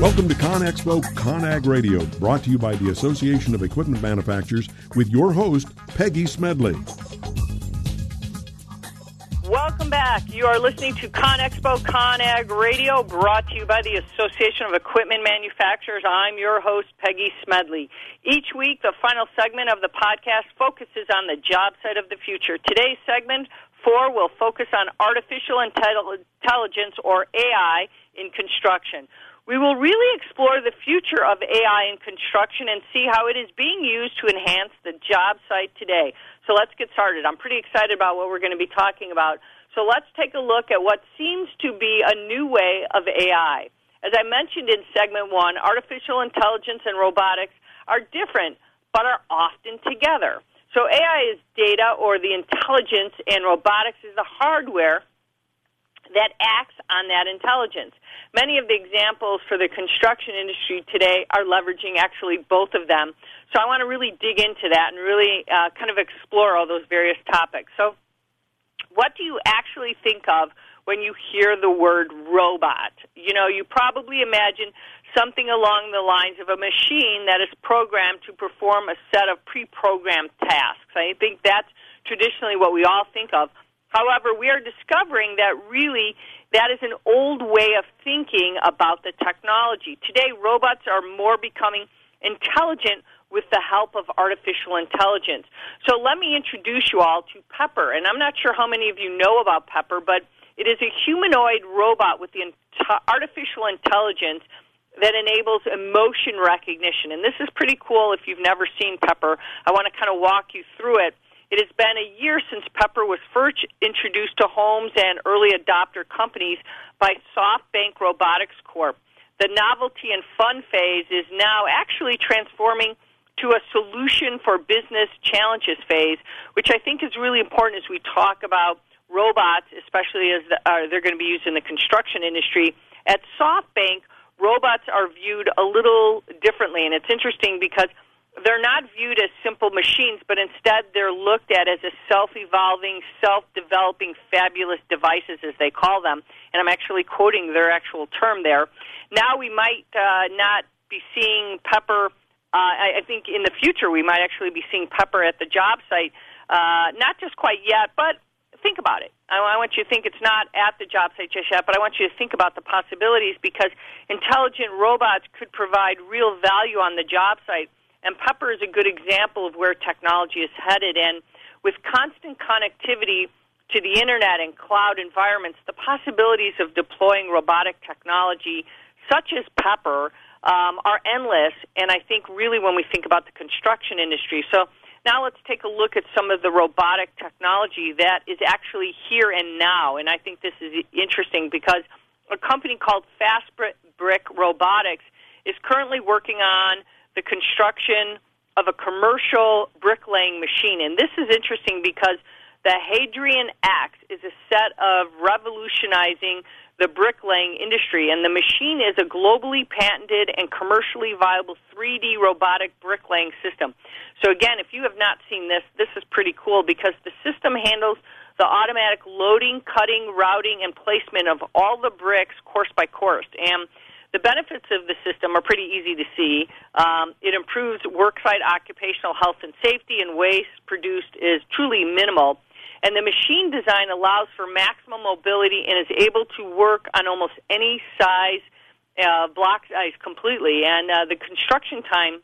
Welcome to ConExpo ConAg Radio, brought to you by the Association of Equipment Manufacturers with your host, Peggy Smedley. Welcome back. You are listening to ConExpo ConAg Radio, brought to you by the Association of Equipment Manufacturers. I'm your host, Peggy Smedley. Each week, the final segment of the podcast focuses on the job site of the future. Today's segment four will focus on artificial intelligence, or AI, in construction. We will really explore the future of AI in construction and see how it is being used to enhance the job site today. So let's get started. I'm pretty excited about what we're going to be talking about. So let's take a look at what seems to be a new way of AI. As I mentioned in segment one, artificial intelligence and robotics are different, but are often together. So AI is data or the intelligence, and robotics is the hardware that acts on that intelligence. Many of the examples for the construction industry today are leveraging actually both of them. So I want to really dig into that and really uh, kind of explore all those various topics. So, what do you actually think of when you hear the word robot? You know, you probably imagine something along the lines of a machine that is programmed to perform a set of pre programmed tasks. I think that's traditionally what we all think of. However, we are discovering that really that is an old way of thinking about the technology. Today, robots are more becoming intelligent with the help of artificial intelligence. So let me introduce you all to Pepper. And I'm not sure how many of you know about Pepper, but it is a humanoid robot with the artificial intelligence that enables emotion recognition. And this is pretty cool if you've never seen Pepper. I want to kind of walk you through it. It has been a year since Pepper was first introduced to homes and early adopter companies by SoftBank Robotics Corp. The novelty and fun phase is now actually transforming to a solution for business challenges phase, which I think is really important as we talk about robots, especially as the, uh, they're going to be used in the construction industry. At SoftBank, robots are viewed a little differently, and it's interesting because they're not viewed as simple machines, but instead they're looked at as a self-evolving, self-developing, fabulous devices, as they call them. And I'm actually quoting their actual term there. Now we might uh, not be seeing Pepper. Uh, I, I think in the future we might actually be seeing Pepper at the job site. Uh, not just quite yet, but think about it. I, I want you to think it's not at the job site just yet, but I want you to think about the possibilities because intelligent robots could provide real value on the job site and Pepper is a good example of where technology is headed. And with constant connectivity to the internet and cloud environments, the possibilities of deploying robotic technology, such as Pepper, um, are endless. And I think really when we think about the construction industry. So now let's take a look at some of the robotic technology that is actually here and now. And I think this is interesting because a company called Fastbrick Robotics is currently working on the construction of a commercial bricklaying machine. And this is interesting because the Hadrian X is a set of revolutionizing the bricklaying industry, and the machine is a globally patented and commercially viable 3D robotic bricklaying system. So, again, if you have not seen this, this is pretty cool because the system handles the automatic loading, cutting, routing, and placement of all the bricks course by course. And the benefits of the system are pretty easy to see. Um, it improves worksite occupational health and safety, and waste produced is truly minimal. And the machine design allows for maximum mobility and is able to work on almost any size uh, block size completely. And uh, the construction time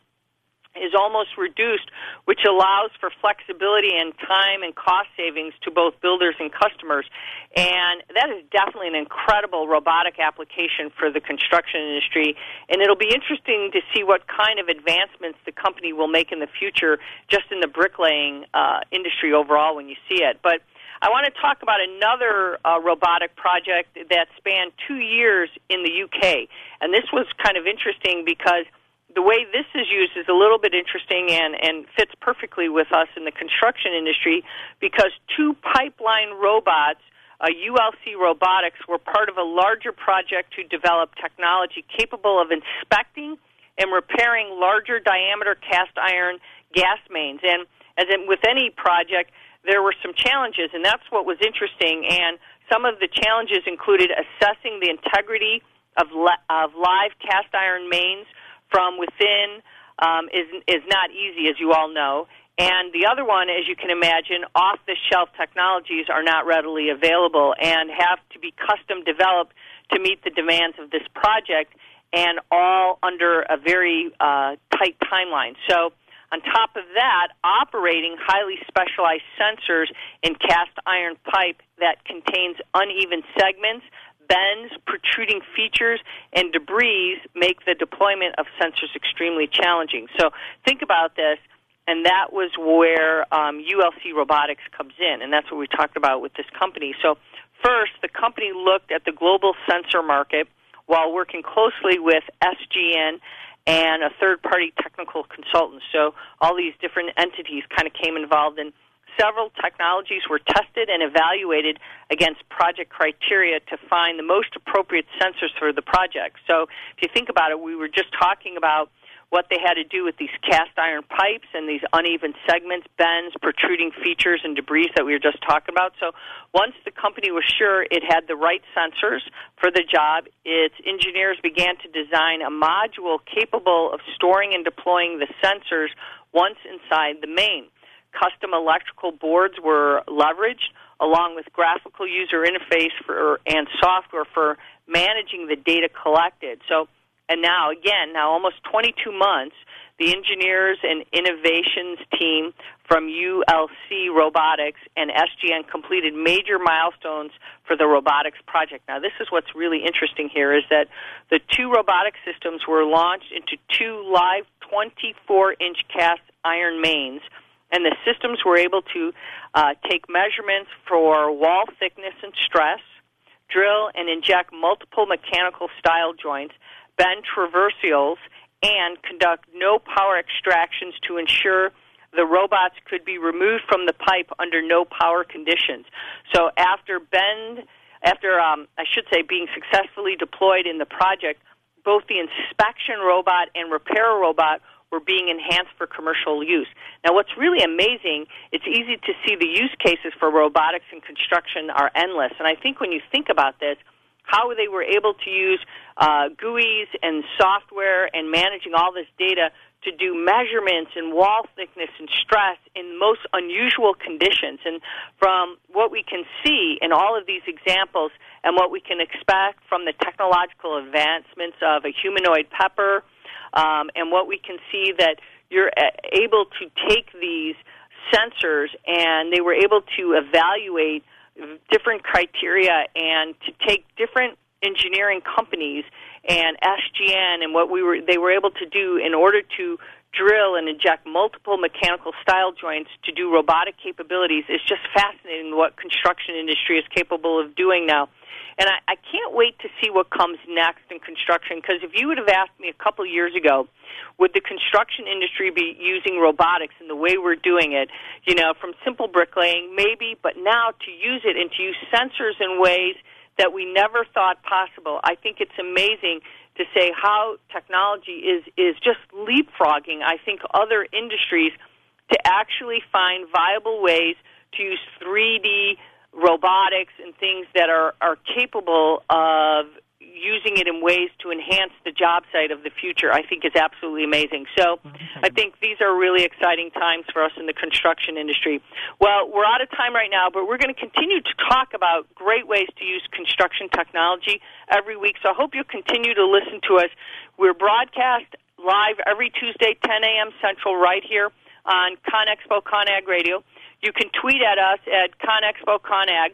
is almost reduced, which allows for flexibility and time and cost savings to both builders and customers. And that is definitely an incredible robotic application for the construction industry. And it'll be interesting to see what kind of advancements the company will make in the future just in the bricklaying uh, industry overall when you see it. But I want to talk about another uh, robotic project that spanned two years in the UK. And this was kind of interesting because – the way this is used is a little bit interesting and, and fits perfectly with us in the construction industry because two pipeline robots, uh, ULC Robotics, were part of a larger project to develop technology capable of inspecting and repairing larger diameter cast iron gas mains. And as in, with any project, there were some challenges, and that's what was interesting. And some of the challenges included assessing the integrity of, of live cast iron mains from within um, is is not easy, as you all know. And the other one, as you can imagine, off the shelf technologies are not readily available and have to be custom developed to meet the demands of this project, and all under a very uh, tight timeline. So. On top of that, operating highly specialized sensors in cast iron pipe that contains uneven segments bends, protruding features, and debris make the deployment of sensors extremely challenging. So think about this, and that was where um, ULC Robotics comes in, and that's what we talked about with this company. So first, the company looked at the global sensor market while working closely with SGN and a third party technical consultant. So all these different entities kind of came involved in several technologies were tested and evaluated against project criteria to find the most appropriate sensors for the project. So if you think about it, we were just talking about what they had to do with these cast iron pipes and these uneven segments, bends, protruding features, and debris that we were just talking about. So once the company was sure it had the right sensors for the job, its engineers began to design a module capable of storing and deploying the sensors once inside the main custom electrical boards were leveraged along with graphical user interface for and software for managing the data collected. So, and now again, now almost 22 months, the engineers and innovations team from ULC Robotics and SGN completed major milestones for the robotics project. Now, this is what's really interesting here is that the two robotic systems were launched into two live 24 inch cast iron mains and the systems were able to uh, take measurements for wall thickness and stress, drill and inject multiple mechanical style joints, bend traversials, and conduct no power extractions to ensure the robots could be removed from the pipe under no power conditions. So after bend, after um, I should say being successfully deployed in the project, both the inspection robot and repair robot were being enhanced for commercial use. Now, what's really amazing, it's easy to see the use cases for robotics and construction are endless. And I think when you think about this, how they were able to use uh, GUIs and software and managing all this data to do measurements in wall thickness and stress in most unusual conditions. And from what we can see in all of these examples and what we can expect from the technological advancements of a humanoid pepper, um, and what we can see that you're able to take these sensors and they were able to evaluate different criteria and to take different engineering companies and SGN and what we were they were able to do in order to drill and inject multiple mechanical style joints to do robotic capabilities It's just fascinating what construction industry is capable of doing now. And I, I can't wait to see what comes next in construction because if you would have asked me a couple years ago, would the construction industry be using robotics in the way we're doing it, you know, from simple bricklaying, maybe, but now to use it and to use sensors in ways that we never thought possible. I think it's amazing to say how technology is, is just leapfrogging, I think, other industries to actually find viable ways to use 3D robotics and things that are, are capable of using it in ways to enhance the job site of the future, I think is absolutely amazing. So I think these are really exciting times for us in the construction industry. Well, we're out of time right now, but we're going to continue to talk about great ways to use construction technology every week. So I hope you'll continue to listen to us. We're broadcast live every Tuesday, 10 a.m. Central, right here on ConExpo ConAg Radio. You can tweet at us at ConExpo ConAg.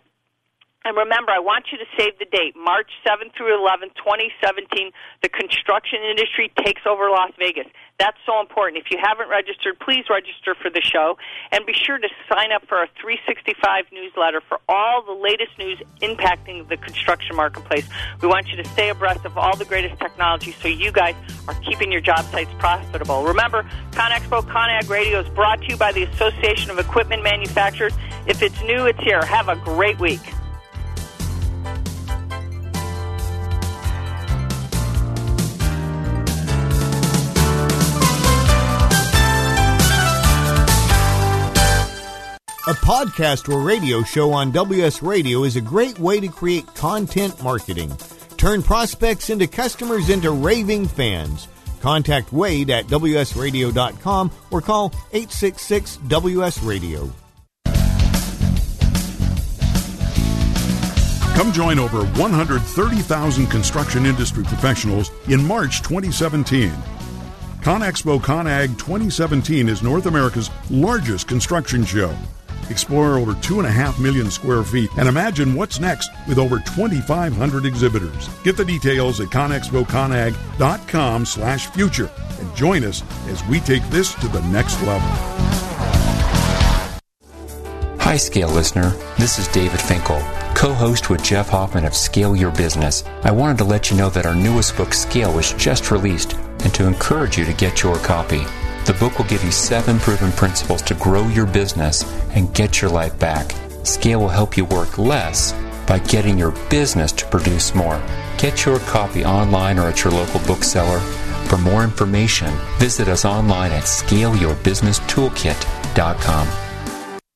And remember, I want you to save the date, March 7th through 11th, 2017. The construction industry takes over Las Vegas. That's so important. If you haven't registered, please register for the show. And be sure to sign up for our 365 newsletter for all the latest news impacting the construction marketplace. We want you to stay abreast of all the greatest technology so you guys are keeping your job sites profitable. Remember, ConExpo ConAg Radio is brought to you by the Association of Equipment Manufacturers. If it's new, it's here. Have a great week. Podcast or radio show on WS Radio is a great way to create content marketing. Turn prospects into customers into raving fans. Contact Wade at WSRadio.com or call 866 WS Radio. Come join over 130,000 construction industry professionals in March 2017. ConExpo ConAg 2017 is North America's largest construction show. Explore over 2.5 million square feet and imagine what's next with over 2,500 exhibitors. Get the details at conexpoconag.com slash future and join us as we take this to the next level. Hi, Scale listener. This is David Finkel co host with Jeff Hoffman of Scale Your Business. I wanted to let you know that our newest book, Scale, was just released and to encourage you to get your copy. The book will give you seven proven principles to grow your business and get your life back. Scale will help you work less by getting your business to produce more. Get your copy online or at your local bookseller. For more information, visit us online at scaleyourbusinesstoolkit.com.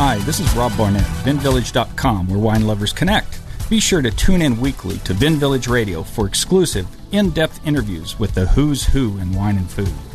Hi, this is Rob Barnett, VinVillage.com, where wine lovers connect. Be sure to tune in weekly to Vin Village Radio for exclusive, in depth interviews with the who's who in wine and food.